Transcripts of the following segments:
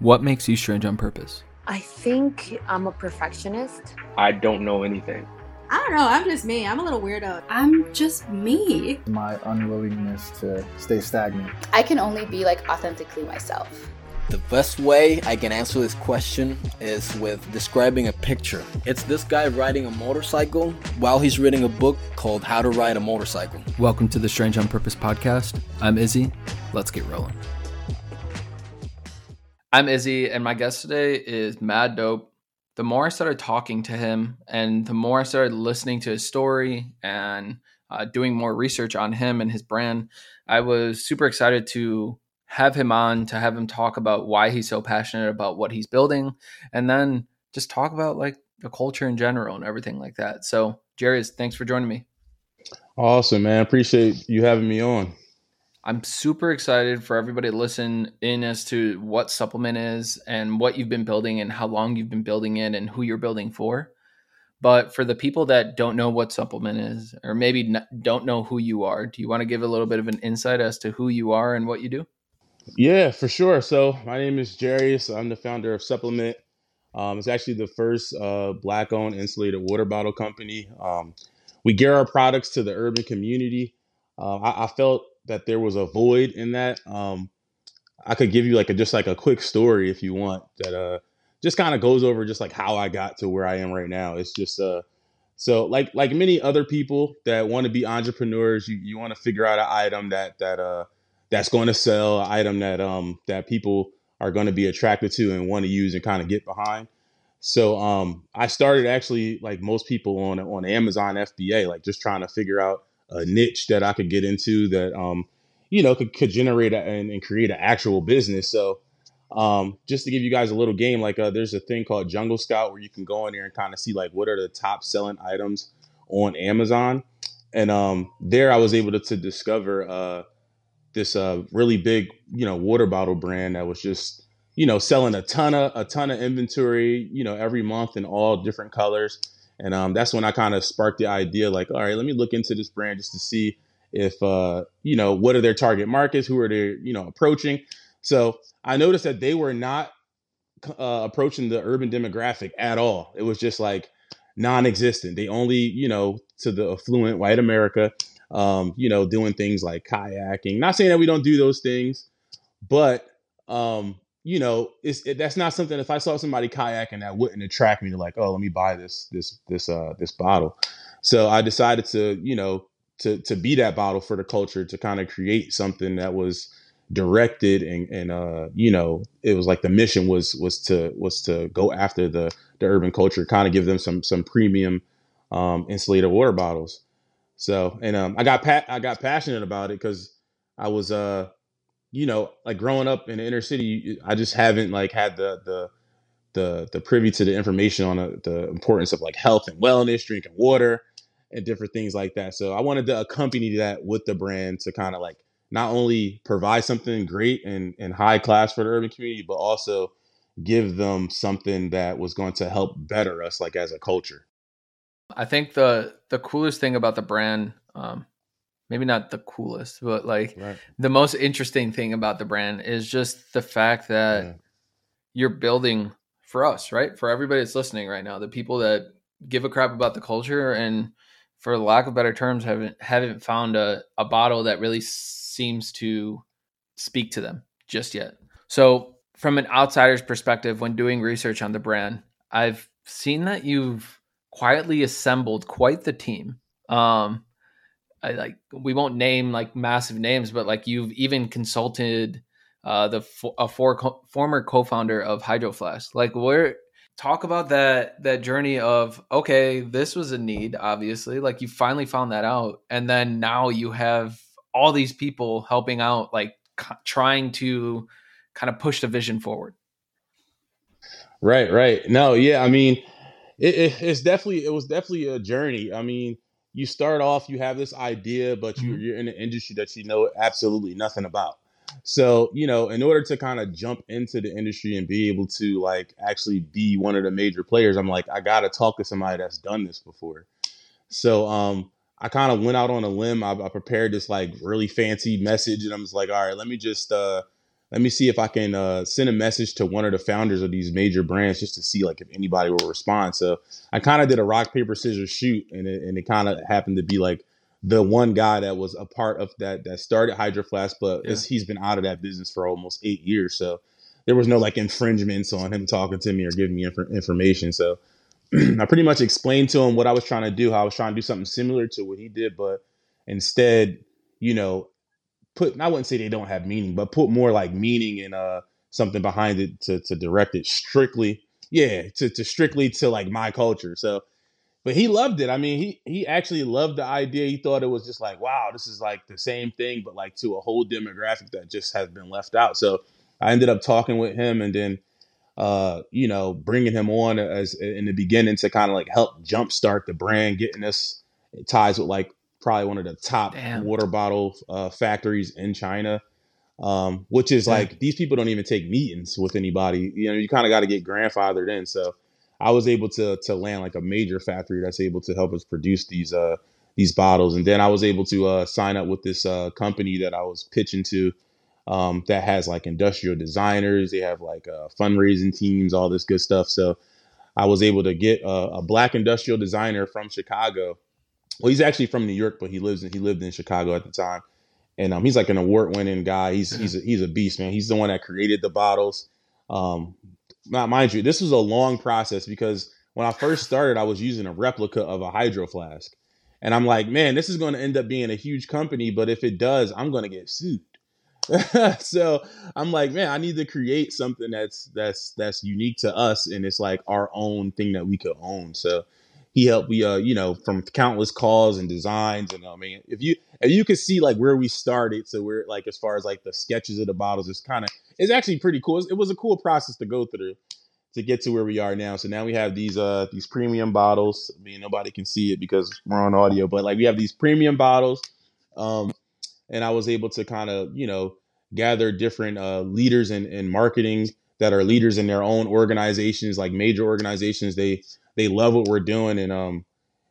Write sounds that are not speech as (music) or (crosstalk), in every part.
What makes you strange on purpose? I think I'm a perfectionist. I don't know anything. I don't know. I'm just me. I'm a little weirdo. I'm just me. My unwillingness to stay stagnant. I can only be like authentically myself. The best way I can answer this question is with describing a picture. It's this guy riding a motorcycle while he's reading a book called How to Ride a Motorcycle. Welcome to the Strange on Purpose podcast. I'm Izzy. Let's get rolling. I'm Izzy, and my guest today is Mad Dope. The more I started talking to him, and the more I started listening to his story and uh, doing more research on him and his brand, I was super excited to have him on to have him talk about why he's so passionate about what he's building, and then just talk about like the culture in general and everything like that. So, Jairus, thanks for joining me. Awesome, man. Appreciate you having me on. I'm super excited for everybody to listen in as to what supplement is and what you've been building and how long you've been building it and who you're building for. But for the people that don't know what supplement is, or maybe don't know who you are, do you want to give a little bit of an insight as to who you are and what you do? Yeah, for sure. So my name is Jairus. I'm the founder of Supplement. Um, it's actually the first uh, black-owned insulated water bottle company. Um, we gear our products to the urban community. Uh, I, I, felt that there was a void in that. Um, I could give you like a just like a quick story if you want that uh just kind of goes over just like how I got to where I am right now. It's just uh so like like many other people that want to be entrepreneurs, you, you want to figure out an item that that uh that's going to sell, an item that um that people are going to be attracted to and want to use and kind of get behind. So um I started actually like most people on on Amazon FBA, like just trying to figure out a niche that I could get into that um, you know could, could generate a, and, and create an actual business. So um, just to give you guys a little game, like uh, there's a thing called Jungle Scout where you can go in there and kind of see like what are the top selling items on Amazon, and um, there I was able to, to discover uh, this uh, really big you know water bottle brand that was just you know selling a ton of a ton of inventory you know every month in all different colors and um, that's when I kind of sparked the idea, like, all right, let me look into this brand just to see if uh, you know what are their target markets, who are they, you know, approaching. So I noticed that they were not uh, approaching the urban demographic at all. It was just like non-existent. They only, you know, to the affluent white America, um, you know, doing things like kayaking. Not saying that we don't do those things, but um, you know, it's it, that's not something. If I saw somebody kayaking, that wouldn't attract me to like, oh, let me buy this this this uh this bottle. So I decided to, you know, to to be that bottle for the culture to kind of create something that was directed and and uh you know it was like the mission was was to was to go after the the urban culture kind of give them some some premium um insulated water bottles so and um i got pat i got passionate about it because i was uh you know, like growing up in the inner city, I just haven't like had the the the the privy to the information on a, the importance of like health and wellness, drinking water, and different things like that. So I wanted to accompany that with the brand to kind of like not only provide something great and, and high class for the urban community, but also give them something that was going to help better us like as a culture. I think the the coolest thing about the brand, um, maybe not the coolest, but like right. the most interesting thing about the brand is just the fact that yeah. you're building for us, right? For everybody that's listening right now, the people that give a crap about the culture and for lack of better terms haven't haven't found a, a bottle that really seems to speak to them just yet. So from an outsider's perspective, when doing research on the brand, I've seen that you've quietly assembled quite the team. Um, I like we won't name like massive names, but like you've even consulted uh, the a for, former co-founder of Hydro Flask. Like, where talk about that that journey of okay, this was a need, obviously. Like you finally found that out, and then now you have all these people helping out, like trying to kind of push the vision forward. Right, right. No, yeah. I mean, it, it, it's definitely it was definitely a journey. I mean you start off, you have this idea, but you, mm-hmm. you're in an industry that you know absolutely nothing about. So, you know, in order to kind of jump into the industry and be able to like actually be one of the major players, I'm like, I gotta talk to somebody that's done this before. So, um, I kind of went out on a limb. I, I, prepared this like really fancy message, and I'm just like, all right, let me just uh, let me see if I can uh, send a message to one of the founders of these major brands just to see like if anybody will respond. So I kind of did a rock paper scissors shoot, and it, and it kind of happened to be like the one guy that was a part of that that started Hydro Flask, but yeah. he's been out of that business for almost eight years. So there was no like infringements on him talking to me or giving me inf- information. So (clears throat) I pretty much explained to him what I was trying to do, how I was trying to do something similar to what he did, but instead, you know, put I wouldn't say they don't have meaning, but put more like meaning and uh something behind it to to direct it strictly, yeah, to to strictly to like my culture. So but he loved it. I mean, he he actually loved the idea. He thought it was just like, wow, this is like the same thing, but like to a whole demographic that just has been left out. So I ended up talking with him, and then uh, you know, bringing him on as in the beginning to kind of like help jumpstart the brand, getting us ties with like probably one of the top Damn. water bottle uh, factories in China. Um, which is like these people don't even take meetings with anybody. You know, you kind of got to get grandfathered in. So I was able to to land like a major factory that's able to help us produce these uh these bottles, and then I was able to uh, sign up with this uh, company that I was pitching to. Um, that has like industrial designers. They have like uh, fundraising teams, all this good stuff. So I was able to get a, a black industrial designer from Chicago well, he's actually from New York, but he lives in, he lived in Chicago at the time, and um, he's like an award winning guy. He's he's a, he's a beast, man. He's the one that created the bottles. Um, not mind you, this was a long process because when I first started, I was using a replica of a hydro flask, and I'm like, man, this is going to end up being a huge company, but if it does, I'm going to get sued. (laughs) so I'm like, man, I need to create something that's that's that's unique to us, and it's like our own thing that we could own. So he helped me, uh, you know, from countless calls and designs. And I mean, if you if you could see like where we started, so we're like as far as like the sketches of the bottles, it's kind of it's actually pretty cool. It was a cool process to go through to get to where we are now. So now we have these uh these premium bottles. I mean, nobody can see it because we're on audio, but like we have these premium bottles. Um, and I was able to kind of you know gather different uh, leaders in, in marketing that are leaders in their own organizations, like major organizations. They they love what we're doing, and um,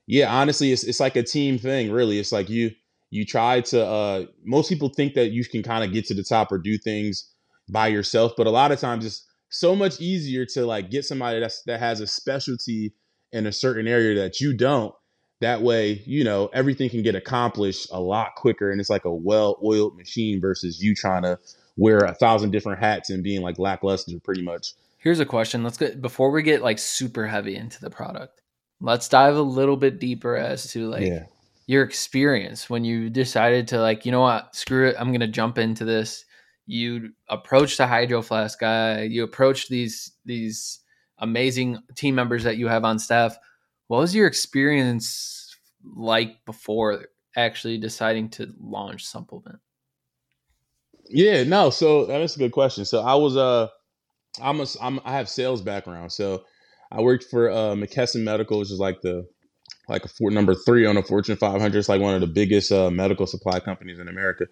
yeah, honestly, it's it's like a team thing. Really, it's like you you try to. Uh, most people think that you can kind of get to the top or do things by yourself, but a lot of times it's so much easier to like get somebody that's that has a specialty in a certain area that you don't. That way, you know, everything can get accomplished a lot quicker, and it's like a well-oiled machine versus you trying to wear a thousand different hats and being like lackluster pretty much. Here's a question. Let's get before we get like super heavy into the product. Let's dive a little bit deeper as to like yeah. your experience when you decided to like, you know what, screw it, I'm gonna jump into this. You approached the hydro flask guy, you approached these these amazing team members that you have on staff. What was your experience like before actually deciding to launch supplement? Yeah, no. So that's a good question. So I was uh, I'm a I'm I have sales background. So I worked for uh, McKesson Medical, which is like the like a number three on the Fortune 500. It's like one of the biggest uh, medical supply companies in America,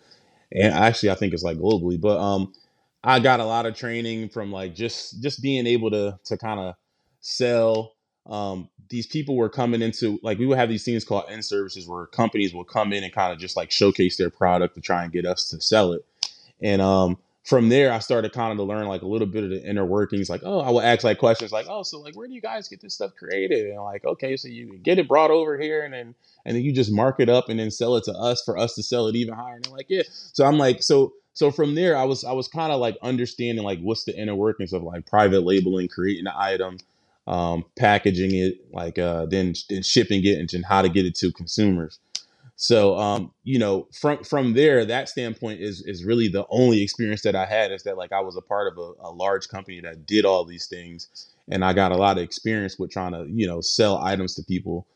and actually I think it's like globally. But um, I got a lot of training from like just just being able to to kind of sell. Um, these people were coming into like we would have these things called in-services where companies will come in and kind of just like showcase their product to try and get us to sell it. And um, from there, I started kind of to learn like a little bit of the inner workings. Like, oh, I will ask like questions like, oh, so like, where do you guys get this stuff created? And like, okay, so you get it brought over here, and then and then you just mark it up and then sell it to us for us to sell it even higher. And they're like, yeah. So I'm like, so so from there, I was I was kind of like understanding like what's the inner workings of like private labeling, creating the item, um, packaging it, like uh, then then shipping it, and how to get it to consumers. So, um, you know, from from there, that standpoint is is really the only experience that I had is that like I was a part of a, a large company that did all these things, and I got a lot of experience with trying to you know sell items to people.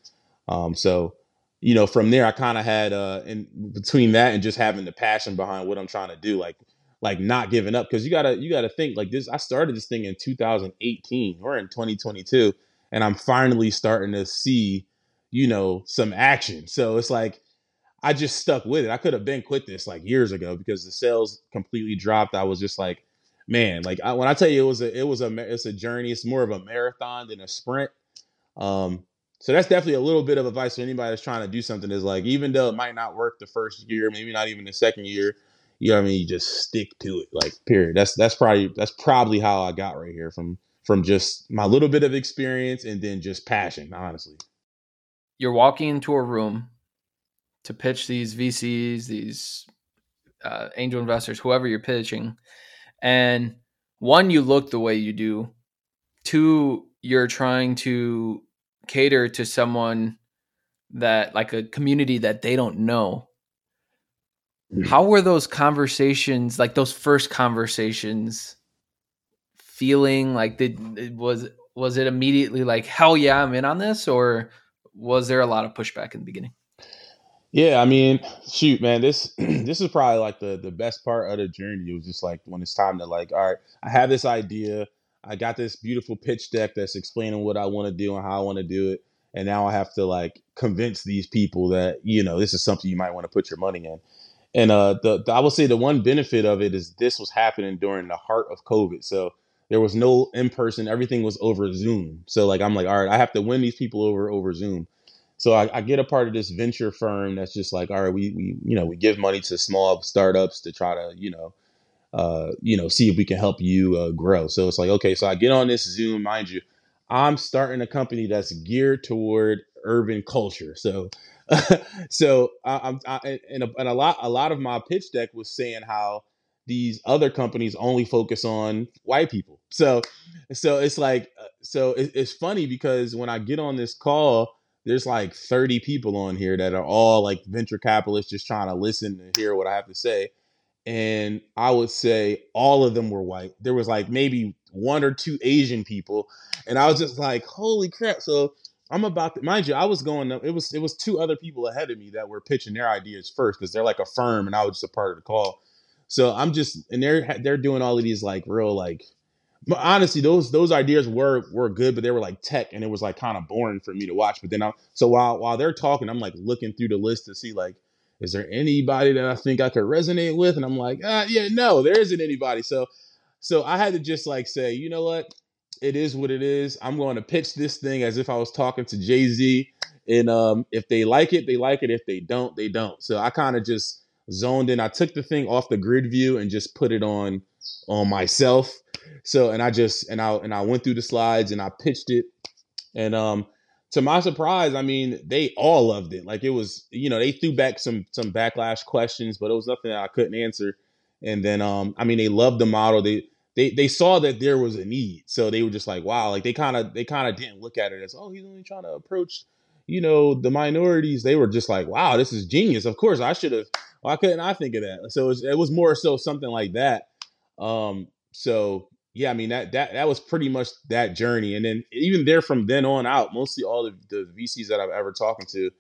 Um, so, you know, from there, I kind of had uh, in between that and just having the passion behind what I'm trying to do, like like not giving up because you gotta you gotta think like this. I started this thing in 2018. We're in 2022, and I'm finally starting to see you know some action. So it's like I just stuck with it. I could have been quit this like years ago because the sales completely dropped. I was just like, man, like I, when I tell you it was a it was a it's a journey. It's more of a marathon than a sprint. Um, so that's definitely a little bit of advice for anybody that's trying to do something. Is like even though it might not work the first year, maybe not even the second year, you know what I mean, you just stick to it. Like period. That's that's probably that's probably how I got right here from from just my little bit of experience and then just passion, honestly. You're walking into a room to pitch these VCs, these uh, angel investors, whoever you're pitching, and one, you look the way you do. Two, you're trying to cater to someone that like a community that they don't know. Mm. How were those conversations, like those first conversations, feeling? Like did was was it immediately like hell yeah I'm in on this, or was there a lot of pushback in the beginning? Yeah, I mean, shoot, man, this (clears throat) this is probably like the the best part of the journey. It was just like when it's time to like, all right, I have this idea. I got this beautiful pitch deck that's explaining what I want to do and how I want to do it. And now I have to like convince these people that, you know, this is something you might want to put your money in. And uh the, the I will say the one benefit of it is this was happening during the heart of COVID. So there was no in person, everything was over Zoom. So like I'm like, all right, I have to win these people over over Zoom. So I, I, get a part of this venture firm that's just like, all right, we, we you know we give money to small startups to try to you know uh, you know see if we can help you uh, grow. So it's like okay, so I get on this Zoom, mind you, I'm starting a company that's geared toward urban culture. So (laughs) so I, am and, a, and a lot a lot of my pitch deck was saying how these other companies only focus on white people. So so it's like uh, so it, it's funny because when I get on this call there's like 30 people on here that are all like venture capitalists just trying to listen and hear what I have to say. And I would say all of them were white. There was like maybe one or two Asian people. And I was just like, holy crap. So I'm about to mind you, I was going up, it was it was two other people ahead of me that were pitching their ideas first because they're like a firm and I was just a part of the call. So I'm just and they're they're doing all of these like real like honestly, those those ideas were were good, but they were like tech, and it was like kind of boring for me to watch. But then I so while while they're talking, I'm like looking through the list to see like, is there anybody that I think I could resonate with? And I'm like, ah, yeah, no, there isn't anybody. So so I had to just like say, you know what, it is what it is. I'm going to pitch this thing as if I was talking to Jay Z, and um, if they like it, they like it. If they don't, they don't. So I kind of just zoned in. I took the thing off the grid view and just put it on on myself so and I just and I and I went through the slides and I pitched it, and um, to my surprise, I mean they all loved it. Like it was, you know, they threw back some some backlash questions, but it was nothing that I couldn't answer. And then um, I mean they loved the model. They they they saw that there was a need, so they were just like, wow, like they kind of they kind of didn't look at it as oh he's only trying to approach you know the minorities. They were just like, wow, this is genius. Of course, I should have. Why couldn't I think of that? So it was, it was more so something like that. Um, so yeah, I mean that that that was pretty much that journey, and then even there from then on out, mostly all of the VCs that I've ever talking to,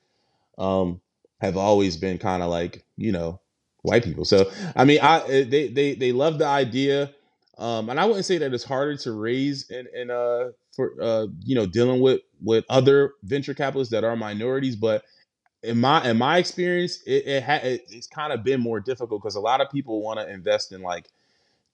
um, have always been kind of like you know white people. So I mean, I eh, they they they love the idea, um, and I wouldn't say that it's harder to raise and and uh for uh you know dealing with with other venture capitalists that are minorities, but in my in my experience, it, it ha- it, it's kind of been more difficult because a lot of people want to invest in like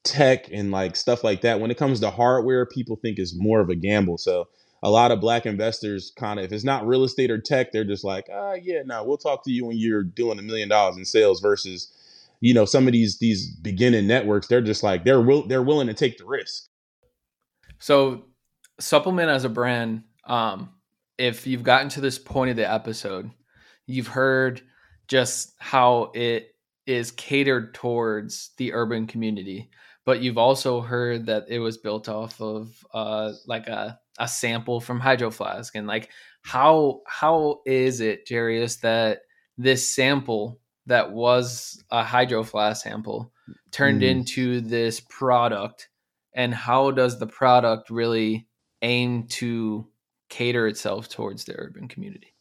tech and like stuff like that. When it comes to hardware, people think is more of a gamble. So a lot of black investors kind of if it's not real estate or tech, they're just like, ah, yeah, no, we'll talk to you when you're doing a million dollars in sales versus, you know, some of these these beginning networks, they're just like they're will they're willing to take the risk. So supplement as a brand, um, if you've gotten to this point of the episode, you've heard just how it is catered towards the urban community but you've also heard that it was built off of uh, like a, a sample from Hydro Flask. And like, how how is it, Jairus, that this sample that was a Hydro Flask sample turned mm. into this product? And how does the product really aim to cater itself towards the urban community?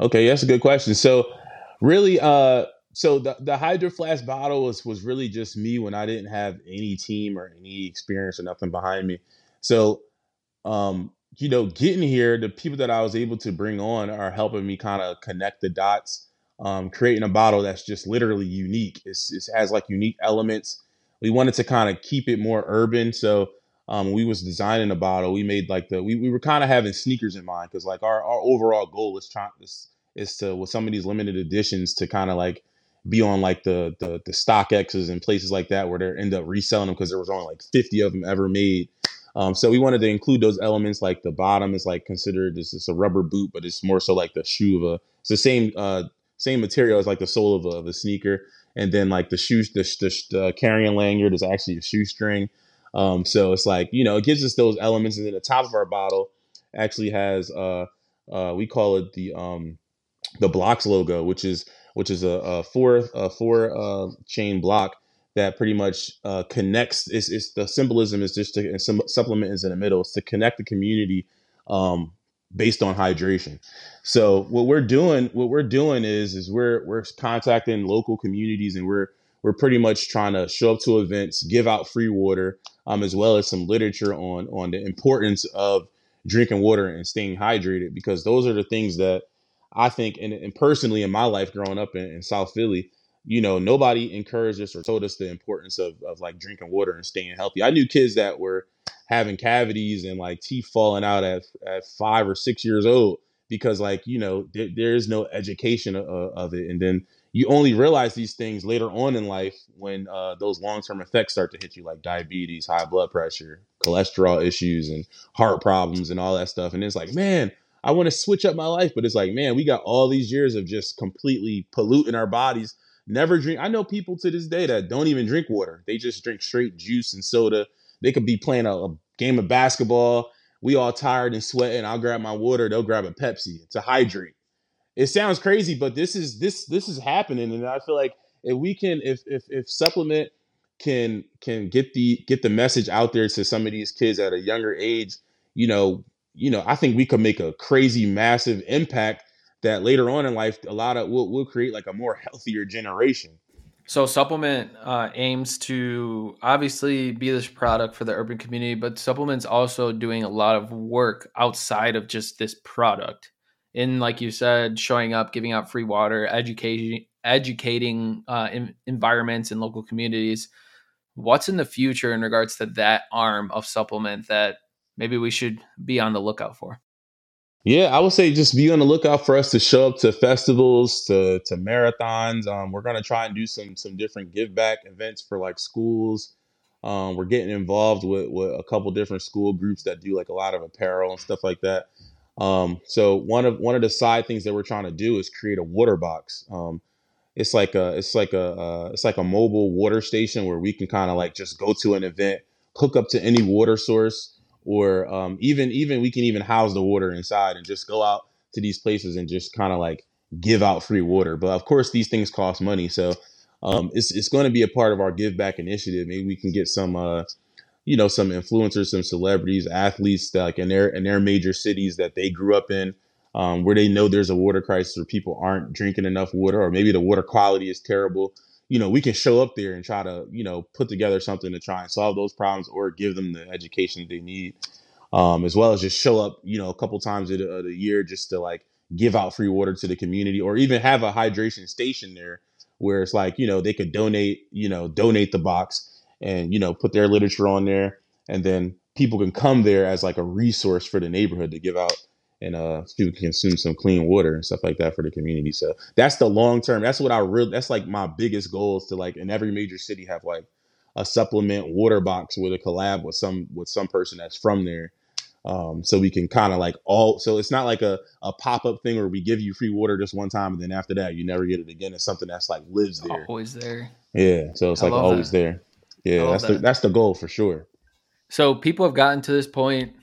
Okay, that's a good question. So, really, uh, so the the hydro flask bottle was was really just me when I didn't have any team or any experience or nothing behind me. So um you know getting here the people that I was able to bring on are helping me kind of connect the dots um creating a bottle that's just literally unique. It's, it has like unique elements. We wanted to kind of keep it more urban so um, we was designing a bottle, we made like the we, we were kind of having sneakers in mind because like our, our overall goal is trying is, is to with some of these limited editions to kind of like be on like the the the StockX's and places like that where they end up reselling them because there was only like 50 of them ever made. Um, so we wanted to include those elements. Like the bottom is like considered this is a rubber boot, but it's more so like the shoe of a. It's the same uh, same material as like the sole of a, of a sneaker, and then like the shoes, the, the, the carrying lanyard is actually a shoestring. Um, so it's like you know it gives us those elements, and then the top of our bottle actually has uh, uh, we call it the um, the blocks logo, which is which is a, a four a four uh, chain block that pretty much uh, connects. It's, it's the symbolism is just to some supplement is in the middle. It's to connect the community um, based on hydration. So what we're doing, what we're doing is is we're we're contacting local communities and we're we're pretty much trying to show up to events, give out free water, um, as well as some literature on on the importance of drinking water and staying hydrated because those are the things that I think, and, and personally in my life growing up in, in, South Philly, you know, nobody encouraged us or told us the importance of, of like drinking water and staying healthy. I knew kids that were having cavities and like teeth falling out at, at five or six years old because like, you know, there, there is no education of, of it. And then you only realize these things later on in life when uh, those long-term effects start to hit you like diabetes high blood pressure cholesterol issues and heart problems and all that stuff and it's like man i want to switch up my life but it's like man we got all these years of just completely polluting our bodies never drink i know people to this day that don't even drink water they just drink straight juice and soda they could be playing a, a game of basketball we all tired and sweating i'll grab my water they'll grab a pepsi to hydrate. It sounds crazy, but this is this this is happening, and I feel like if we can, if if if supplement can can get the get the message out there to some of these kids at a younger age, you know, you know, I think we could make a crazy, massive impact that later on in life, a lot of will will create like a more (laughs) healthier generation. So supplement uh, aims to obviously be this product for the urban community, but supplements also doing a lot of work outside of just this product in like you said showing up giving out free water educating educating uh, environments and local communities what's in the future in regards to that arm of supplement that maybe we should be on the lookout for. Yeah i would say just be on the lookout for us to show up to festivals to to marathons. Um, we're to try and do some some different give back events for like schools. Um, we're getting involved with, with a couple different school groups that do like a lot of apparel and stuff like that. Um, so one of one of the side things that we're trying to do is create a water box. Um, it's like a it's like a uh, it's like a mobile water station where we can kind of like just go to an event, hook up to any water source, or um, even even we can even house the water inside and just go out to these places and just kind of like give out free water. But of course, these things cost money, so um, it's it's going to be a part of our give back initiative. Maybe we can get some uh, you know some influencers, some celebrities, athletes that, like in their in their major cities that they grew up in, um, where they know there's a water crisis or people aren't drinking enough water, or maybe the water quality is terrible. You know, we can show up there and try to you know put together something to try and solve those problems or give them the education they need, um, as well as just show up you know a couple times a, a year just to like give out free water to the community or even have a hydration station there where it's like you know they could donate you know donate the box and you know put their literature on there. And then people can come there as like a resource for the neighborhood to give out and uh people can consume some clean water and stuff like that for the community so that's the long term that's what i really that's like my biggest goal is to like in every major city have like a supplement water box with a collab with some with some person that's from there um, so we can kind of like all so it's not like a, a pop-up thing where we give you free water just one time and then after that you never get it again it's something that's like lives there always there yeah so it's I like always that. there yeah, that's that. the that's the goal for sure. So people have gotten to this point,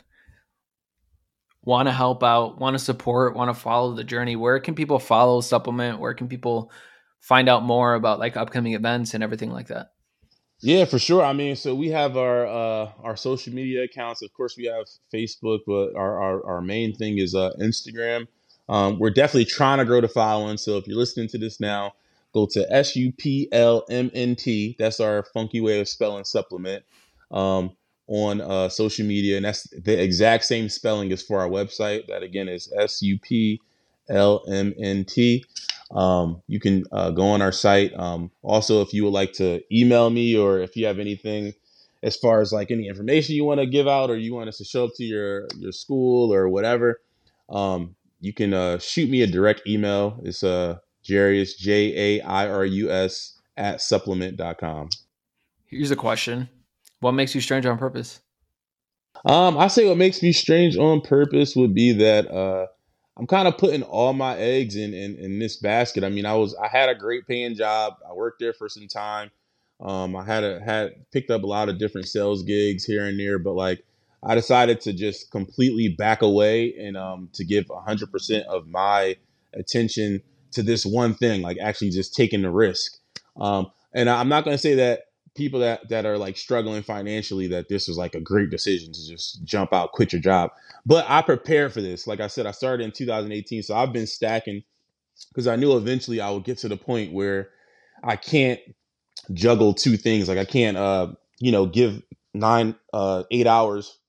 want to help out, want to support, want to follow the journey. Where can people follow supplement? Where can people find out more about like upcoming events and everything like that? Yeah, for sure. I mean, so we have our uh, our social media accounts. Of course, we have Facebook, but our our, our main thing is uh, Instagram. Um, we're definitely trying to grow the following. So if you're listening to this now, go to S U P L M N T. That's our funky way of spelling supplement um, on uh, social media. And that's the exact same spelling as for our website. That again is S U P L M N T. Um, you can uh, go on our site. Um, also, if you would like to email me or if you have anything as far as like any information you want to give out or you want us to show up to your your school or whatever, um, you can uh, shoot me a direct email. It's uh, Jairus, J A I R U S, at supplement.com. Here's a question What makes you strange on purpose? Um, I say what makes me strange on purpose would be that uh, I'm kind of putting all my eggs in, in in this basket. I mean, I was I had a great paying job. I worked there for some time. Um, I had a had picked up a lot of different sales gigs here and there, but like I decided to just completely back away and um, to give 100% of my attention to this one thing, like actually just taking the risk. Um, and I'm not going to say that people that that are like struggling financially that this was like a great decision to just jump out, quit your job. But I prepared for this. Like I said, I started in 2018, so I've been stacking because I knew eventually I would get to the point where I can't juggle two things. Like I can't, uh, you know, give nine, uh, eight hours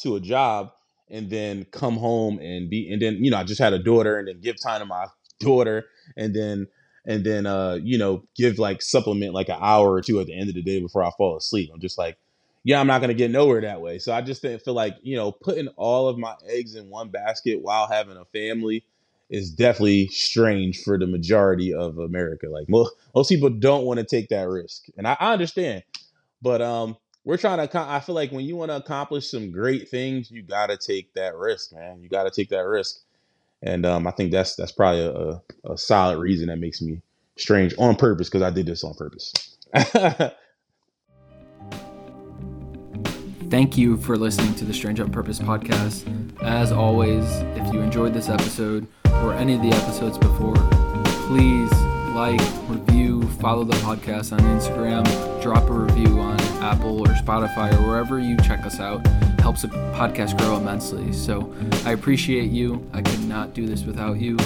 to a job and then come home and be, and then you know, I just had a daughter and then give time to my daughter and then and then uh, you know, give like supplement like an hour or two at the end of the day before I fall asleep. I'm just like, yeah, I'm not gonna get nowhere that way. So I just didn't feel like, you know, putting all of my eggs in one basket while having a family is definitely strange for the majority of America. Like most most people don't want to take that risk. And I, I understand. But um we're trying to i feel like when you want to accomplish some great things you got to take that risk man you got to take that risk and um, I think that's that's probably a, a, solid reason that makes me strange on purpose because I did this on purpose. (laughs) Thank you for listening to the Strange on Purpose podcast. As always, if you enjoyed this episode or any of the episodes before, please like, review, follow the podcast on Instagram, drop a review on Apple or Spotify or wherever you check us out. Helps the podcast grow immensely. So I appreciate you. I could not do this without you.